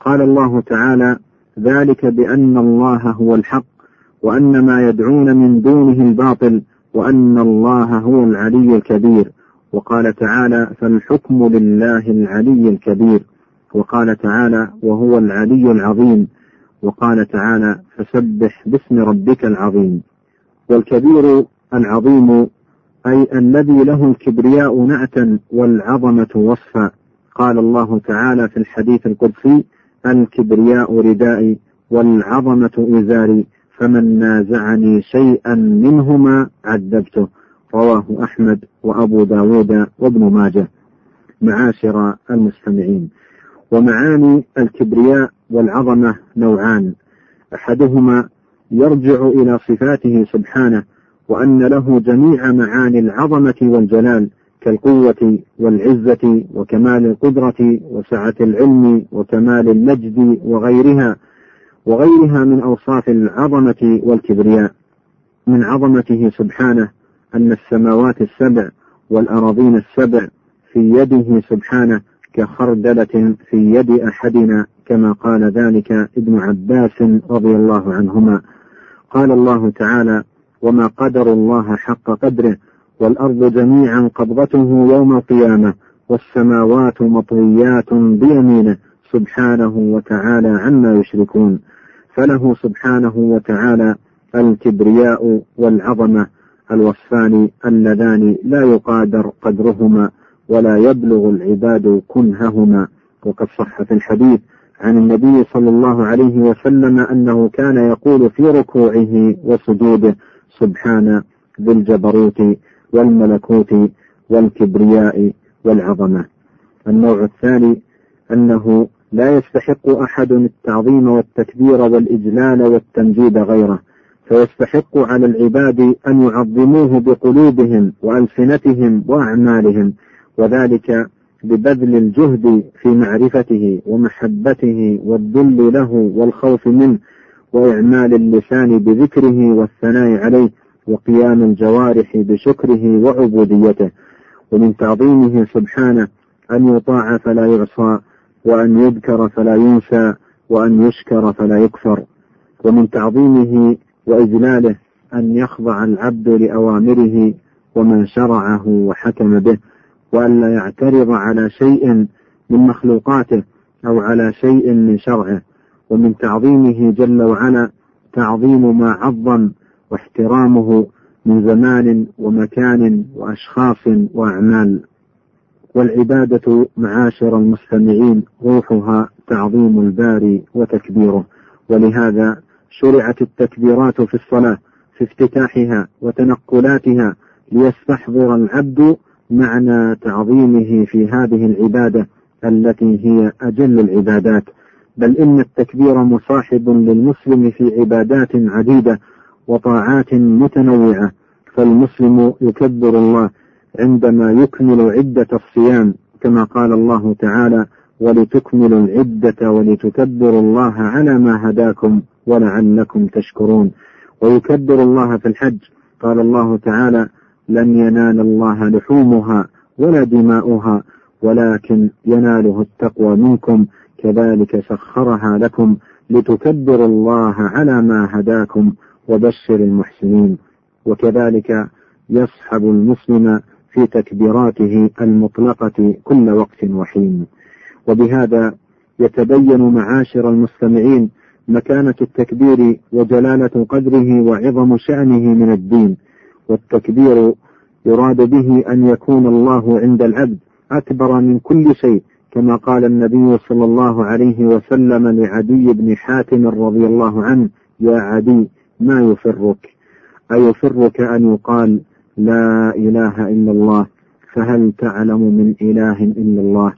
قال الله تعالى ذلك بأن الله هو الحق وأن ما يدعون من دونه الباطل وأن الله هو العلي الكبير. وقال تعالى فالحكم لله العلي الكبير. وقال تعالى وهو العلي العظيم. وقال تعالى فسبح باسم ربك العظيم. والكبير العظيم أي الذي له الكبرياء نعتا والعظمة وصفا. قال الله تعالى في الحديث القدسي الكبرياء ردائي والعظمة إزاري فمن نازعني شيئا منهما عذبته. رواه أحمد وأبو داود وابن ماجه. معاشر المستمعين. ومعاني الكبرياء والعظمة نوعان. أحدهما يرجع إلى صفاته سبحانه وأن له جميع معاني العظمة والجلال كالقوة والعزة وكمال القدرة وسعة العلم وكمال المجد وغيرها وغيرها من أوصاف العظمة والكبرياء. من عظمته سبحانه أن السماوات السبع والأراضين السبع في يده سبحانه كخردلة في يد أحدنا كما قال ذلك ابن عباس رضي الله عنهما. قال الله تعالى وما قدر الله حق قدره والأرض جميعا قبضته يوم القيامة والسماوات مطويات بيمينه سبحانه وتعالى عما يشركون. فله سبحانه وتعالى الكبرياء والعظمة الوصفان اللذان لا يقادر قدرهما ولا يبلغ العباد كنههما. وقد صح في الحديث عن النبي صلى الله عليه وسلم أنه كان يقول في ركوعه وسجوده سبحان ذي الجبروت والملكوت والكبرياء والعظمة. النوع الثاني أنه لا يستحق أحد التعظيم والتكبير والإجلال والتمجيد غيره فيستحق على العباد أن يعظموه بقلوبهم وألسنتهم وأعمالهم وذلك ببذل الجهد في معرفته ومحبته والذل له والخوف منه وإعمال اللسان بذكره والثناء عليه وقيام الجوارح بشكره وعبوديته ومن تعظيمه سبحانه أن يطاع فلا يعصى وأن يذكر فلا ينسى وأن يشكر فلا يكفر. ومن تعظيمه وإجلاله أن يخضع العبد لأوامره وما شرعه وحكم به وألا يعترض على شيء من مخلوقاته أو على شيء من شرعه. ومن تعظيمه جل وعلا تعظيم ما عظم واحترامه من زمان ومكان وأشخاص وأعمال. والعبادة معاشر المستمعين روحها تعظيم الباري وتكبيره. ولهذا شرعت التكبيرات في الصلاة في افتتاحها وتنقلاتها ليستحضر العبد معنى تعظيمه في هذه العبادة التي هي أجل العبادات. بل إن التكبير مصاحب للمسلم في عبادات عديدة وطاعات متنوعة فالمسلم يكبر الله عندما يكمل عدة الصيام كما قال الله تعالى ولتكملوا العدة ولتكبروا الله على ما هداكم ولعلكم تشكرون ويكبر الله في الحج قال الله تعالى لن ينال الله لحومها ولا دماؤها ولكن يناله التقوى منكم كذلك سخرها لكم لتكبروا الله على ما هداكم وبشر المحسنين. وكذلك يصحب المسلم في تكبيراته المطلقة كل وقت وحين. وبهذا يتبين معاشر المستمعين مكانة التكبير وجلالة قدره وعظم شأنه من الدين. والتكبير يراد به أن يكون الله عند العبد أكبر من كل شيء كما قال النبي صلى الله عليه وسلم لعدي بن حاتم رضي الله عنه يا عدي ما يفرك؟ أيفرك أن يقال لا إله إلا الله؟ فهل تعلم من إله إلا الله؟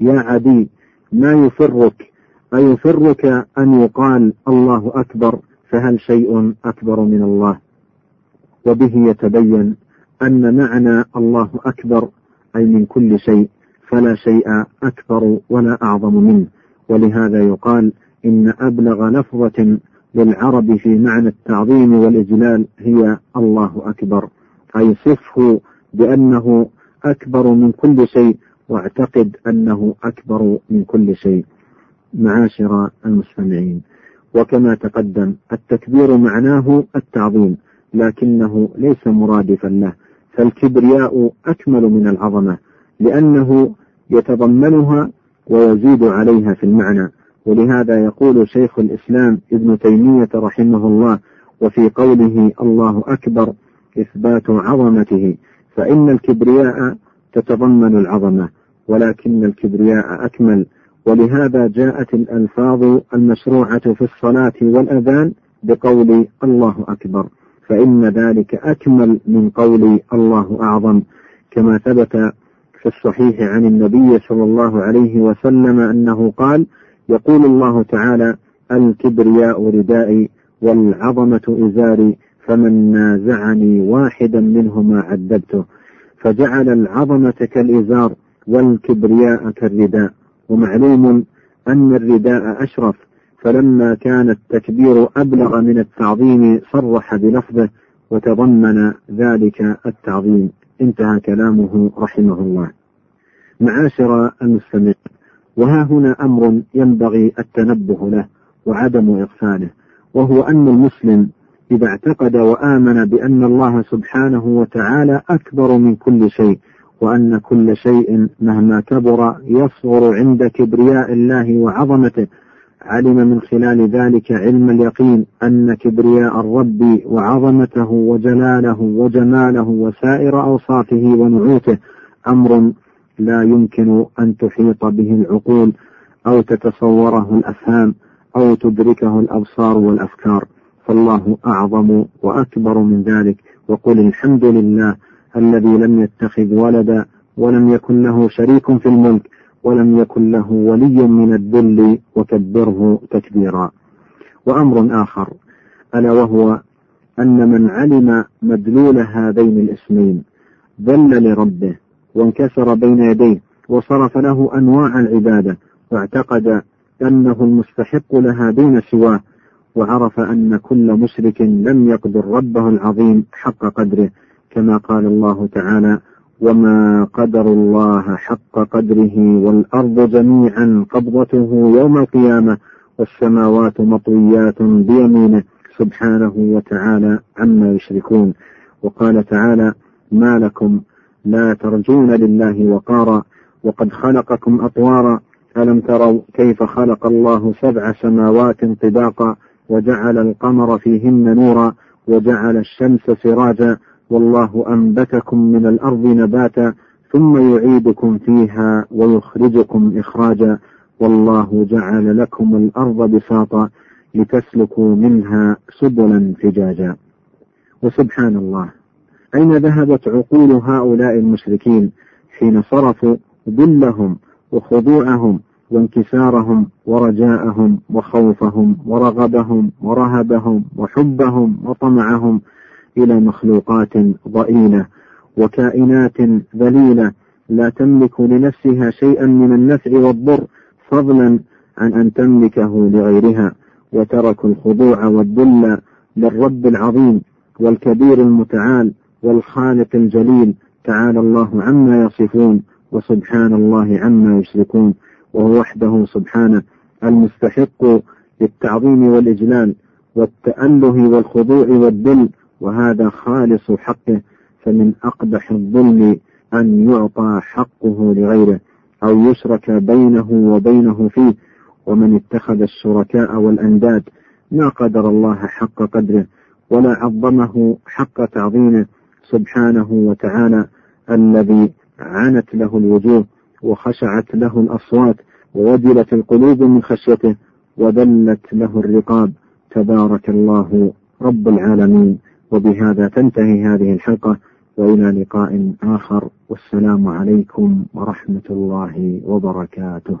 يا عدي ما يفرك؟ أيفرك أن يقال الله أكبر؟ فهل شيء أكبر من الله؟ وبه يتبين أن معنى الله أكبر أي من كل شيء فلا شيء أكبر ولا أعظم منه. ولهذا يقال إن أبلغ لفظة للعرب في معنى التعظيم والإجلال هي الله أكبر. أي صفه بأنه أكبر من كل شيء واعتقد أنه أكبر من كل شيء. معاشر المستمعين وكما تقدم التكبير معناه التعظيم لكنه ليس مرادفا له فالكبرياء أكمل من العظمة لأنه يتضمنها ويزيد عليها في المعنى. ولهذا يقول شيخ الإسلام ابن تيمية رحمه الله وفي قوله الله أكبر إثبات عظمته فإن الكبرياء تتضمن العظمة ولكن الكبرياء أكمل. ولهذا جاءت الألفاظ المشروعة في الصلاة والأذان بقول الله أكبر فإن ذلك أكمل من قول الله أعظم. كما ثبت في الصحيح عن النبي صلى الله عليه وسلم أنه قال يقول الله تعالى الكبرياء ردائي والعظمة إزاري فمن نازعني واحدا منهما عذبته. فجعل العظمة كالإزار والكبرياء كالرداء. ومعلوم أن الرداء أشرف فلما كان التكبير أبلغ من التعظيم صرح بلفظه وتضمن ذلك التعظيم. انتهى كلامه رحمه الله. معاشر المستمع وها هنا أمر ينبغي التنبه له وعدم إغفاله وهو أن المسلم إذا اعتقد وآمن بأن الله سبحانه وتعالى أكبر من كل شيء وأن كل شيء مهما كبر يصغر عند كبرياء الله وعظمته علم من خلال ذلك علم اليقين أن كبرياء الرب وعظمته وجلاله وجماله وسائر أوصافه ونعوته أمر لا يمكن أن تحيط به العقول أو تتصوره الأفهام أو تدركه الأبصار والأفكار. فالله أعظم وأكبر من ذلك. وقل الحمد لله الذي لم يتخذ ولدا ولم يكن له شريك في الملك ولم يكن له ولي من الذل وكبره تكبيرا. وأمر آخر ألا وهو أن من علم مدلول هذين الاسمين ذل لربه وانكسر بين يديه وصرف له أنواع العبادة واعتقد أنه المستحق لها دون سواه وعرف أن كل مشرك لم يقدر ربه العظيم حق قدره كما قال الله تعالى وما قدر الله حق قدره والأرض جميعا قبضته يوم القيامة والسماوات مطويات بيمينه سبحانه وتعالى عما يشركون وقال تعالى ما لكم لا ترجون لله وقارا وقد خلقكم أطوارا ألم تروا كيف خلق الله سبع سماوات طباقا وجعل القمر فيهن نورا وجعل الشمس سراجا والله أنبتكم من الأرض نباتا ثم يعيدكم فيها ويخرجكم إخراجا والله جعل لكم الأرض بساطا لتسلكوا منها سبلا فجاجا. وسبحان الله. أين ذهبت عقول هؤلاء المشركين حين صرفوا ذلهم وخضوعهم وانكسارهم ورجاءهم وخوفهم ورغبهم ورهبهم وحبهم وطمعهم إلى مخلوقات ضئيلة وكائنات ذليلة لا تملك لنفسها شيئا من النفع والضر فضلا عن أن تملكه لغيرها وتركوا الخضوع والذل للرب العظيم والكبير المتعال والخالق الجليل تعالى الله عما يصفون وسبحان الله عما يشركون وهو وحده سبحانه المستحق للتعظيم والإجلال والتأله والخضوع والذل وهذا خالص حقه فمن أقبح الظلم أن يعطى حقه لغيره أو يشرك بينه وبينه فيه ومن اتخذ الشركاء والأنداد ما قدر الله حق قدره ولا عظمه حق تعظيمه سبحانه وتعالى الذي عنت له الوجوه وخشعت له الأصوات ووجلت القلوب من خشيته وذلت له الرقاب. تبارك الله رب العالمين. وبهذا تنتهي هذه الحلقة وإلى لقاء آخر. والسلام عليكم ورحمة الله وبركاته.